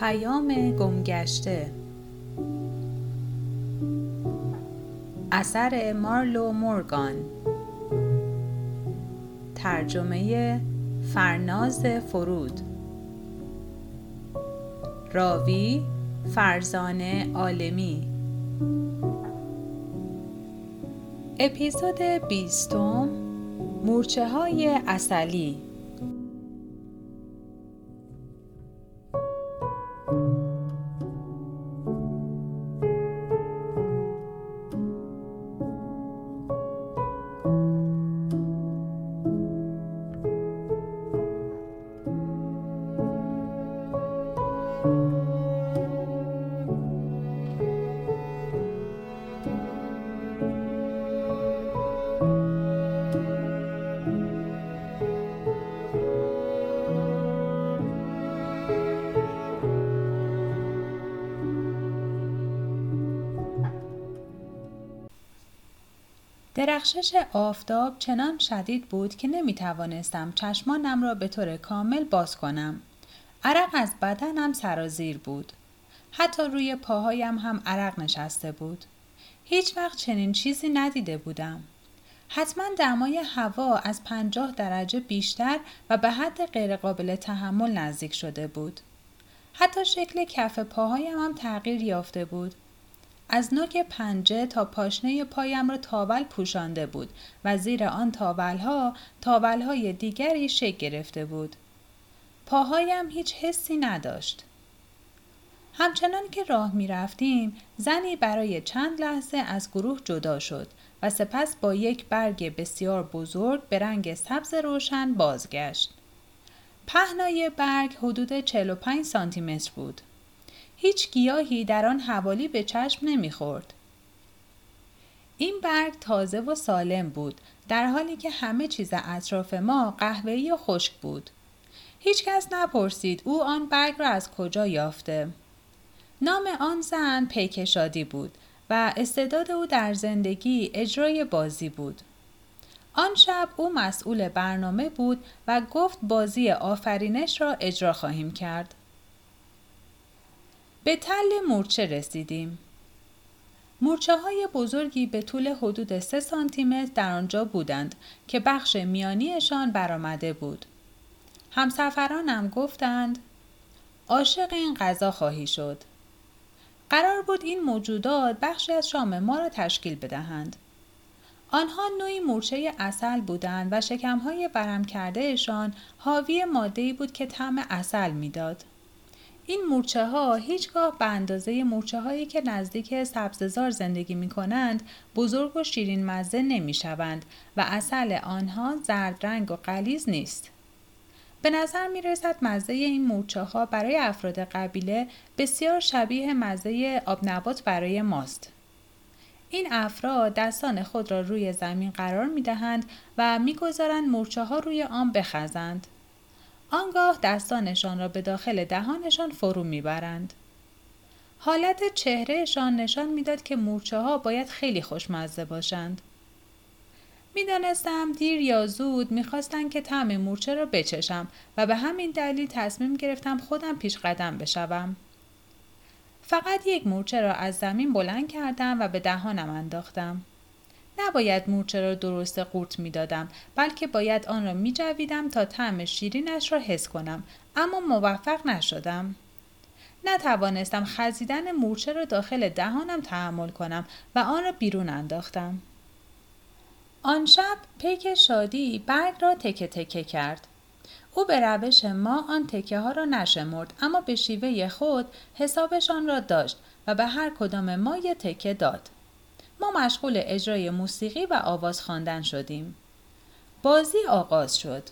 پیام گمگشته. اثر مارلو مورگان. ترجمه فرناز فرود. راوی فرزانه عالمی. اپیزود بیستم مورچه های اصلی. درخشش آفتاب چنان شدید بود که نمی توانستم چشمانم را به طور کامل باز کنم. عرق از بدنم سرازیر بود. حتی روی پاهایم هم عرق نشسته بود. هیچ وقت چنین چیزی ندیده بودم. حتما دمای هوا از پنجاه درجه بیشتر و به حد غیرقابل تحمل نزدیک شده بود. حتی شکل کف پاهایم هم تغییر یافته بود. از نوک پنجه تا پاشنه پایم را تاول پوشانده بود و زیر آن تاولها تاولهای دیگری شکل گرفته بود. پاهایم هیچ حسی نداشت. همچنان که راه می رفتیم زنی برای چند لحظه از گروه جدا شد و سپس با یک برگ بسیار بزرگ به رنگ سبز روشن بازگشت. پهنای برگ حدود 45 سانتی متر بود. هیچ گیاهی در آن حوالی به چشم نمی‌خورد. این برگ تازه و سالم بود در حالی که همه چیز اطراف ما قهوه‌ای و خشک بود. هیچ کس نپرسید او آن برگ را از کجا یافته. نام آن زن پیکشادی بود و استعداد او در زندگی اجرای بازی بود. آن شب او مسئول برنامه بود و گفت بازی آفرینش را اجرا خواهیم کرد. به تل مورچه رسیدیم. مورچه های بزرگی به طول حدود 3 سانتیمتر در آنجا بودند که بخش میانیشان برآمده بود. همسفرانم گفتند عاشق این غذا خواهی شد. قرار بود این موجودات بخشی از شام ما را تشکیل بدهند. آنها نوعی مورچه اصل بودند و شکمهای برم کردهشان حاوی ماده‌ای بود که طعم اصل می‌داد. این مورچه ها هیچگاه به اندازه مورچه هایی که نزدیک سبززار زندگی می کنند بزرگ و شیرین مزه نمی شوند و اصل آنها زرد رنگ و قلیز نیست. به نظر می رسد مزه این مورچه ها برای افراد قبیله بسیار شبیه مزه آبنبات برای ماست. این افراد دستان خود را روی زمین قرار می دهند و می گذارند مورچه ها روی آن بخزند. آنگاه دستانشان را به داخل دهانشان فرو می‌برند. حالت چهرهشان نشان می‌داد که مورچه ها باید خیلی خوشمزه باشند. می‌دانستم دیر یا زود می‌خواستند که طعم مورچه را بچشم و به همین دلیل تصمیم گرفتم خودم پیش قدم بشوم. فقط یک مورچه را از زمین بلند کردم و به دهانم انداختم. نباید مورچه را درست قورت می دادم بلکه باید آن را می جویدم تا طعم شیرینش را حس کنم اما موفق نشدم. نتوانستم خزیدن مورچه را داخل دهانم تحمل کنم و آن را بیرون انداختم. آن شب پیک شادی برگ را تکه تکه کرد. او به روش ما آن تکه ها را نشمرد اما به شیوه خود حسابشان را داشت و به هر کدام ما یک تکه داد. ما مشغول اجرای موسیقی و آواز خواندن شدیم. بازی آغاز شد.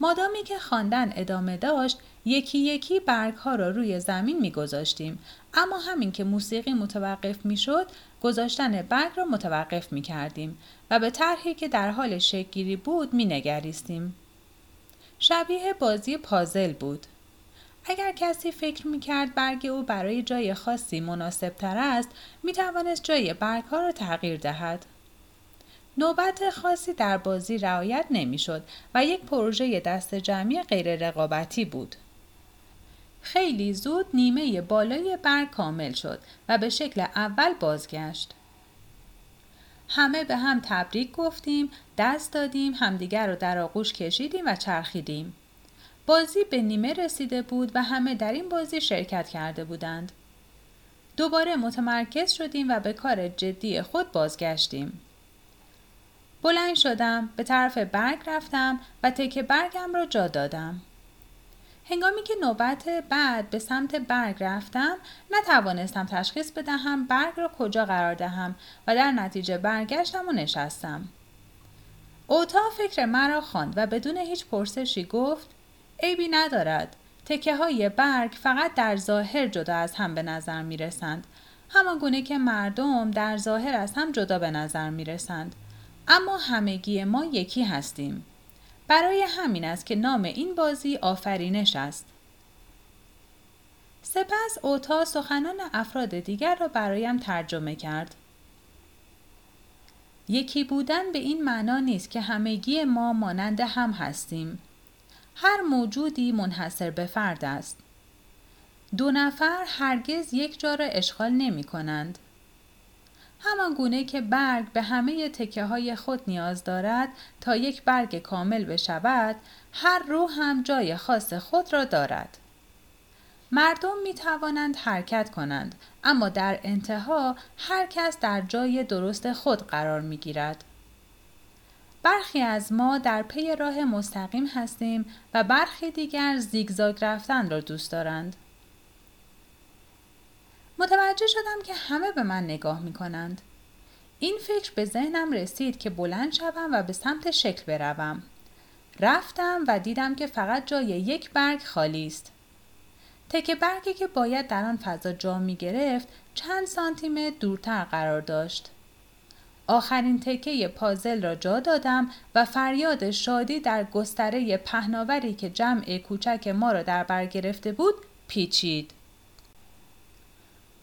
مادامی که خواندن ادامه داشت یکی یکی برگ ها را روی زمین می گذاشتیم اما همین که موسیقی متوقف می شد گذاشتن برگ را متوقف می کردیم و به طرحی که در حال شکگیری بود می نگریستیم. شبیه بازی پازل بود. اگر کسی فکر می کرد برگ او برای جای خاصی مناسب تر است می توانست جای برگ ها را تغییر دهد. نوبت خاصی در بازی رعایت نمی شد و یک پروژه دست جمعی غیر رقابتی بود. خیلی زود نیمه بالای برگ کامل شد و به شکل اول بازگشت. همه به هم تبریک گفتیم، دست دادیم، همدیگر رو در آغوش کشیدیم و چرخیدیم. بازی به نیمه رسیده بود و همه در این بازی شرکت کرده بودند. دوباره متمرکز شدیم و به کار جدی خود بازگشتیم. بلند شدم، به طرف برگ رفتم و تکه برگم را جا دادم. هنگامی که نوبت بعد به سمت برگ رفتم نتوانستم تشخیص بدهم برگ را کجا قرار دهم و در نتیجه برگشتم و نشستم اوتا فکر مرا خواند و بدون هیچ پرسشی گفت عیبی ندارد تکه های برگ فقط در ظاهر جدا از هم به نظر می رسند همان گونه که مردم در ظاهر از هم جدا به نظر می رسند اما همگی ما یکی هستیم برای همین است که نام این بازی آفرینش است. سپس اوتا سخنان افراد دیگر را برایم ترجمه کرد. یکی بودن به این معنا نیست که همگی ما مانند هم هستیم. هر موجودی منحصر به فرد است. دو نفر هرگز یک جا را اشغال نمی کنند. همان گونه که برگ به همه تکه های خود نیاز دارد تا یک برگ کامل بشود هر رو هم جای خاص خود را دارد مردم می توانند حرکت کنند اما در انتها هر کس در جای درست خود قرار می گیرد. برخی از ما در پی راه مستقیم هستیم و برخی دیگر زیگزاگ رفتن را دوست دارند. متوجه شدم که همه به من نگاه می کنند. این فکر به ذهنم رسید که بلند شوم و به سمت شکل بروم. رفتم و دیدم که فقط جای یک برگ خالی است. تکه برگی که باید در آن فضا جا می گرفت چند سانتی دورتر قرار داشت. آخرین تکه پازل را جا دادم و فریاد شادی در گستره پهناوری که جمع کوچک ما را در بر گرفته بود پیچید.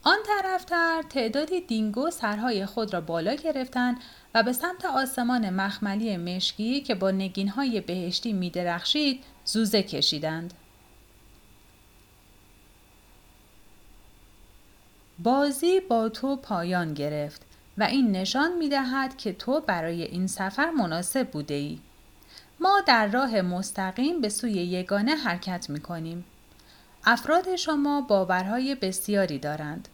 آن طرفتر تعدادی دینگو سرهای خود را بالا گرفتند و به سمت آسمان مخملی مشکی که با نگینهای بهشتی می درخشید زوزه کشیدند. بازی با تو پایان گرفت و این نشان می دهد که تو برای این سفر مناسب بوده ای. ما در راه مستقیم به سوی یگانه حرکت می کنیم. افراد شما باورهای بسیاری دارند.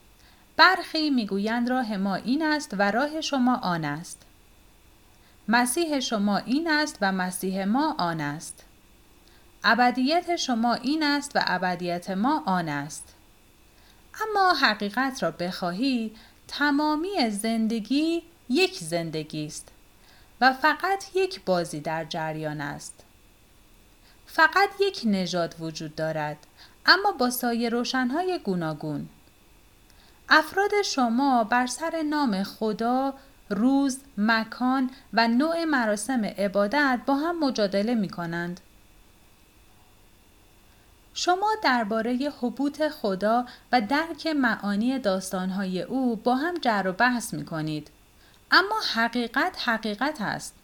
برخی می‌گویند راه ما این است و راه شما آن است. مسیح شما این است و مسیح ما آن است. ابدیت شما این است و ابدیت ما آن است. اما حقیقت را بخواهی تمامی زندگی یک زندگی است و فقط یک بازی در جریان است. فقط یک نژاد وجود دارد اما با سایه روشنهای گوناگون. افراد شما بر سر نام خدا روز، مکان و نوع مراسم عبادت با هم مجادله می کنند. شما درباره حبوط خدا و درک معانی داستانهای او با هم جر و بحث می کنید. اما حقیقت حقیقت است.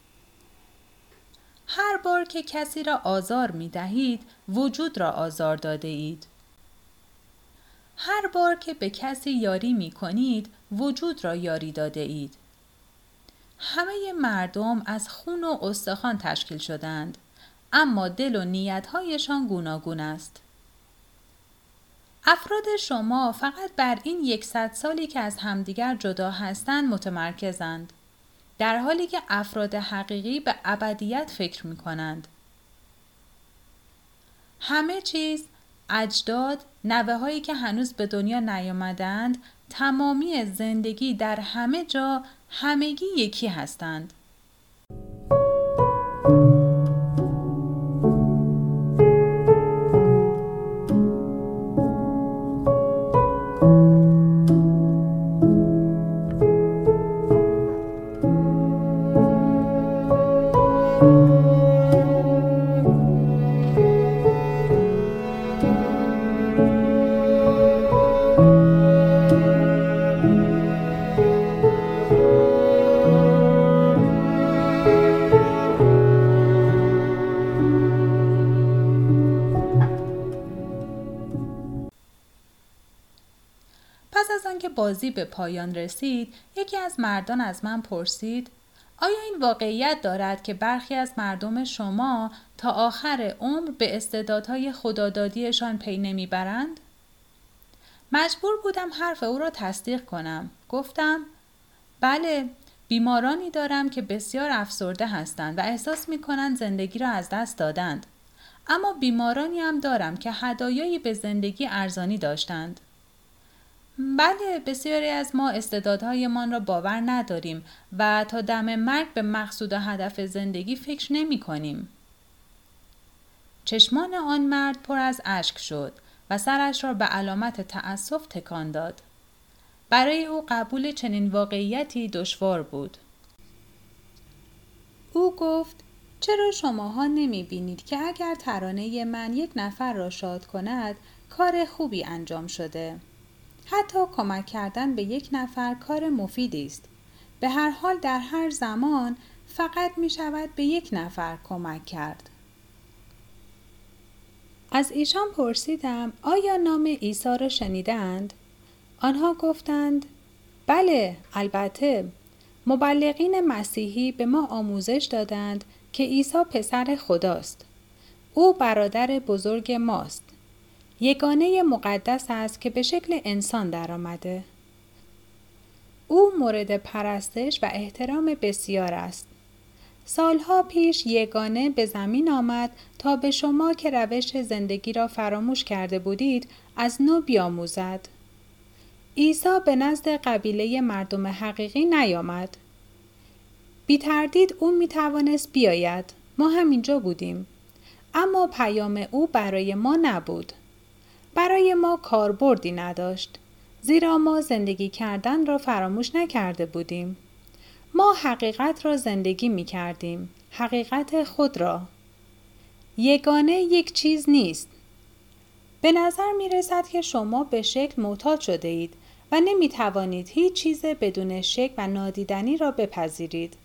هر بار که کسی را آزار می دهید، وجود را آزار داده اید. هر بار که به کسی یاری می کنید وجود را یاری داده اید. همه مردم از خون و استخوان تشکیل شدند اما دل و نیتهایشان گوناگون است. افراد شما فقط بر این یکصد سالی که از همدیگر جدا هستند متمرکزند در حالی که افراد حقیقی به ابدیت فکر می کنند. همه چیز اجداد نوه هایی که هنوز به دنیا نیامدند تمامی زندگی در همه جا همگی یکی هستند. بازی به پایان رسید یکی از مردان از من پرسید آیا این واقعیت دارد که برخی از مردم شما تا آخر عمر به استعدادهای خدادادیشان پی نمی‌برند؟ مجبور بودم حرف او را تصدیق کنم. گفتم بله بیمارانی دارم که بسیار افسرده هستند و احساس می کنند زندگی را از دست دادند. اما بیمارانی هم دارم که هدایایی به زندگی ارزانی داشتند. بله بسیاری از ما استعدادهایمان را باور نداریم و تا دم مرگ به مقصود و هدف زندگی فکر نمی کنیم. چشمان آن مرد پر از اشک شد و سرش را به علامت تأسف تکان داد. برای او قبول چنین واقعیتی دشوار بود. او گفت چرا شماها نمی بینید که اگر ترانه من یک نفر را شاد کند کار خوبی انجام شده؟ حتی کمک کردن به یک نفر کار مفیدی است. به هر حال در هر زمان فقط می شود به یک نفر کمک کرد. از ایشان پرسیدم آیا نام عیسی را شنیدند؟ آنها گفتند بله البته مبلغین مسیحی به ما آموزش دادند که عیسی پسر خداست. او برادر بزرگ ماست. یگانه مقدس است که به شکل انسان درآمده. او مورد پرستش و احترام بسیار است. سالها پیش یگانه به زمین آمد تا به شما که روش زندگی را فراموش کرده بودید از نو بیاموزد. عیسی به نزد قبیله مردم حقیقی نیامد. بی تردید او می توانست بیاید. ما همینجا بودیم. اما پیام او برای ما نبود. برای ما کاربردی نداشت. زیرا ما زندگی کردن را فراموش نکرده بودیم. ما حقیقت را زندگی می کردیم. حقیقت خود را. یگانه یک چیز نیست. به نظر می رسد که شما به شکل معتاد شده اید و نمی توانید هیچ چیز بدون شک و نادیدنی را بپذیرید.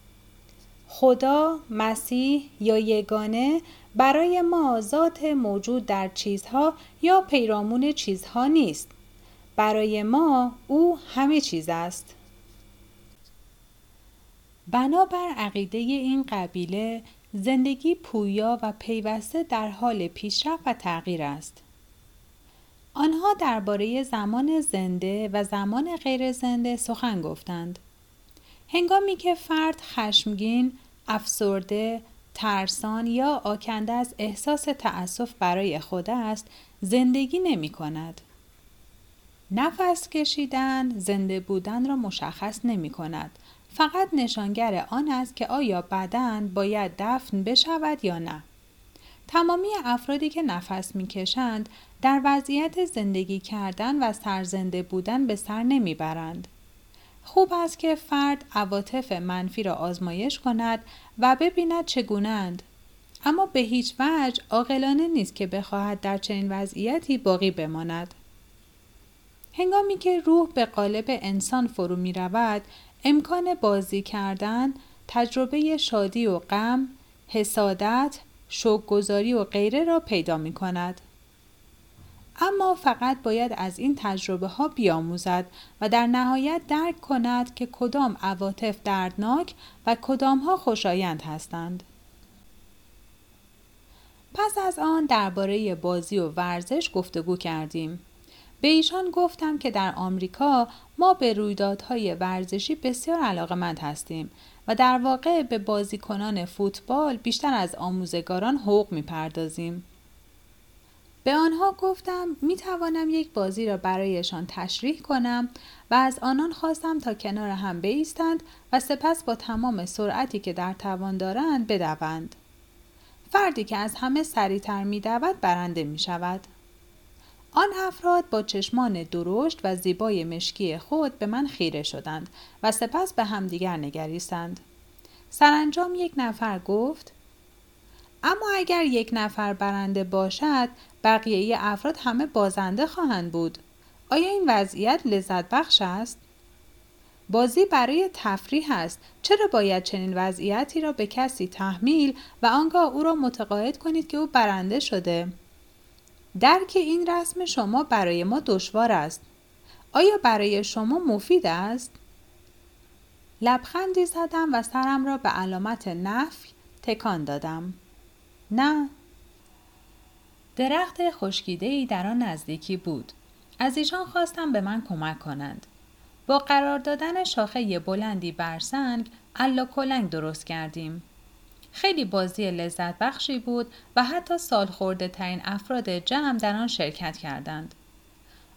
خدا، مسیح یا یگانه برای ما ذات موجود در چیزها یا پیرامون چیزها نیست. برای ما او همه چیز است. بنابر عقیده این قبیله زندگی پویا و پیوسته در حال پیشرفت و تغییر است. آنها درباره زمان زنده و زمان غیر زنده سخن گفتند. هنگامی که فرد خشمگین، افسرده، ترسان یا آکنده از احساس تأسف برای خود است، زندگی نمی کند. نفس کشیدن زنده بودن را مشخص نمی کند. فقط نشانگر آن است که آیا بدن باید دفن بشود یا نه. تمامی افرادی که نفس می‌کشند در وضعیت زندگی کردن و سرزنده بودن به سر نمی‌برند. خوب است که فرد عواطف منفی را آزمایش کند و ببیند چگونند اما به هیچ وجه عاقلانه نیست که بخواهد در چنین وضعیتی باقی بماند هنگامی که روح به قالب انسان فرو می رود امکان بازی کردن تجربه شادی و غم حسادت شوکگذاری و غیره را پیدا می کند. اما فقط باید از این تجربه ها بیاموزد و در نهایت درک کند که کدام عواطف دردناک و کدام ها خوشایند هستند. پس از آن درباره بازی و ورزش گفتگو کردیم. به ایشان گفتم که در آمریکا ما به رویدادهای ورزشی بسیار علاقمند هستیم و در واقع به بازیکنان فوتبال بیشتر از آموزگاران حقوق می‌پردازیم. به آنها گفتم می توانم یک بازی را برایشان تشریح کنم و از آنان خواستم تا کنار هم بایستند و سپس با تمام سرعتی که در توان دارند بدوند. فردی که از همه سریعتر می دود برنده می شود. آن افراد با چشمان درشت و زیبای مشکی خود به من خیره شدند و سپس به همدیگر نگریستند. سرانجام یک نفر گفت اما اگر یک نفر برنده باشد بقیه افراد همه بازنده خواهند بود. آیا این وضعیت لذت بخش است؟ بازی برای تفریح است. چرا باید چنین وضعیتی را به کسی تحمیل و آنگاه او را متقاعد کنید که او برنده شده؟ درک این رسم شما برای ما دشوار است. آیا برای شما مفید است؟ لبخندی زدم و سرم را به علامت نفی تکان دادم. نه. درخت خشکیده ای در آن نزدیکی بود. از ایشان خواستم به من کمک کنند. با قرار دادن شاخه بلندی بر سنگ الا کلنگ درست کردیم. خیلی بازی لذت بخشی بود و حتی سال خورده ترین افراد جمع در آن شرکت کردند.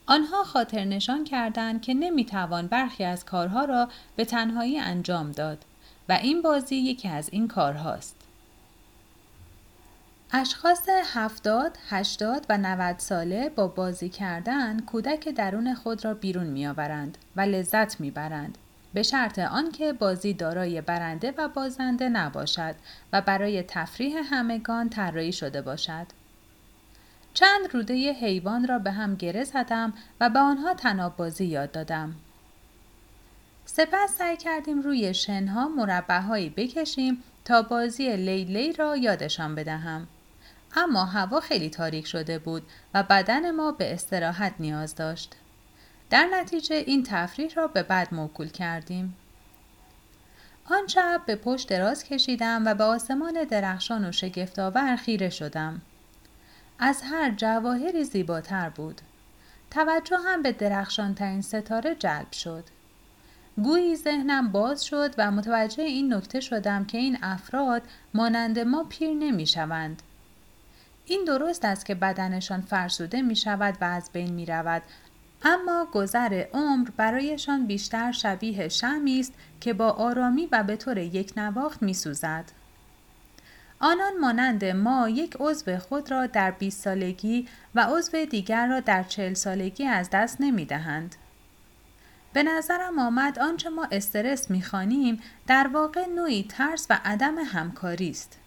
آنها خاطر نشان کردند که نمی‌توان برخی از کارها را به تنهایی انجام داد و این بازی یکی از این کارهاست. اشخاص هفتاد، هشتاد و 90 ساله با بازی کردن کودک درون خود را بیرون میآورند و لذت می‌برند به شرط آنکه بازی دارای برنده و بازنده نباشد و برای تفریح همگان طراحی شده باشد. چند روده حیوان را به هم گره زدم و به آنها تناب بازی یاد دادم. سپس سعی کردیم روی شنها مربعهایی بکشیم تا بازی لیلی را یادشان بدهم. اما هوا خیلی تاریک شده بود و بدن ما به استراحت نیاز داشت. در نتیجه این تفریح را به بعد موکول کردیم. آن شب به پشت دراز کشیدم و به آسمان درخشان و شگفتآور خیره شدم. از هر جواهری زیباتر بود. توجه هم به درخشانترین ستاره جلب شد. گویی ذهنم باز شد و متوجه این نکته شدم که این افراد مانند ما پیر نمی شوند. این درست است که بدنشان فرسوده می شود و از بین می رود اما گذر عمر برایشان بیشتر شبیه شمی است که با آرامی و به طور یک نواخت می سوزد. آنان مانند ما یک عضو خود را در 20 سالگی و عضو دیگر را در چهل سالگی از دست نمی دهند. به نظرم آمد آنچه ما استرس می‌خوانیم در واقع نوعی ترس و عدم همکاری است.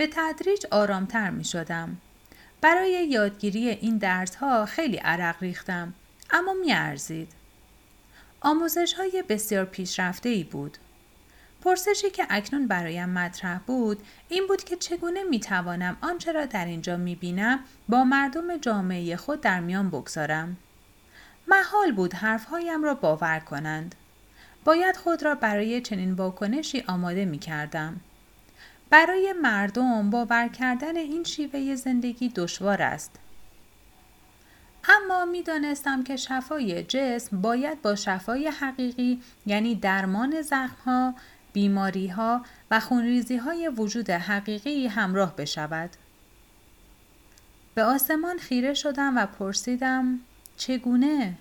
به تدریج آرامتر می شدم. برای یادگیری این درس ها خیلی عرق ریختم اما می ارزید. آموزش های بسیار پیشرفته ای بود. پرسشی که اکنون برایم مطرح بود این بود که چگونه می توانم آنچه را در اینجا می بینم با مردم جامعه خود در میان بگذارم. محال بود حرفهایم را باور کنند. باید خود را برای چنین واکنشی آماده می کردم. برای مردم باور کردن این شیوه زندگی دشوار است. اما می دانستم که شفای جسم باید با شفای حقیقی یعنی درمان زخمها، بیماری ها و خونریزی های وجود حقیقی همراه بشود. به آسمان خیره شدم و پرسیدم چگونه؟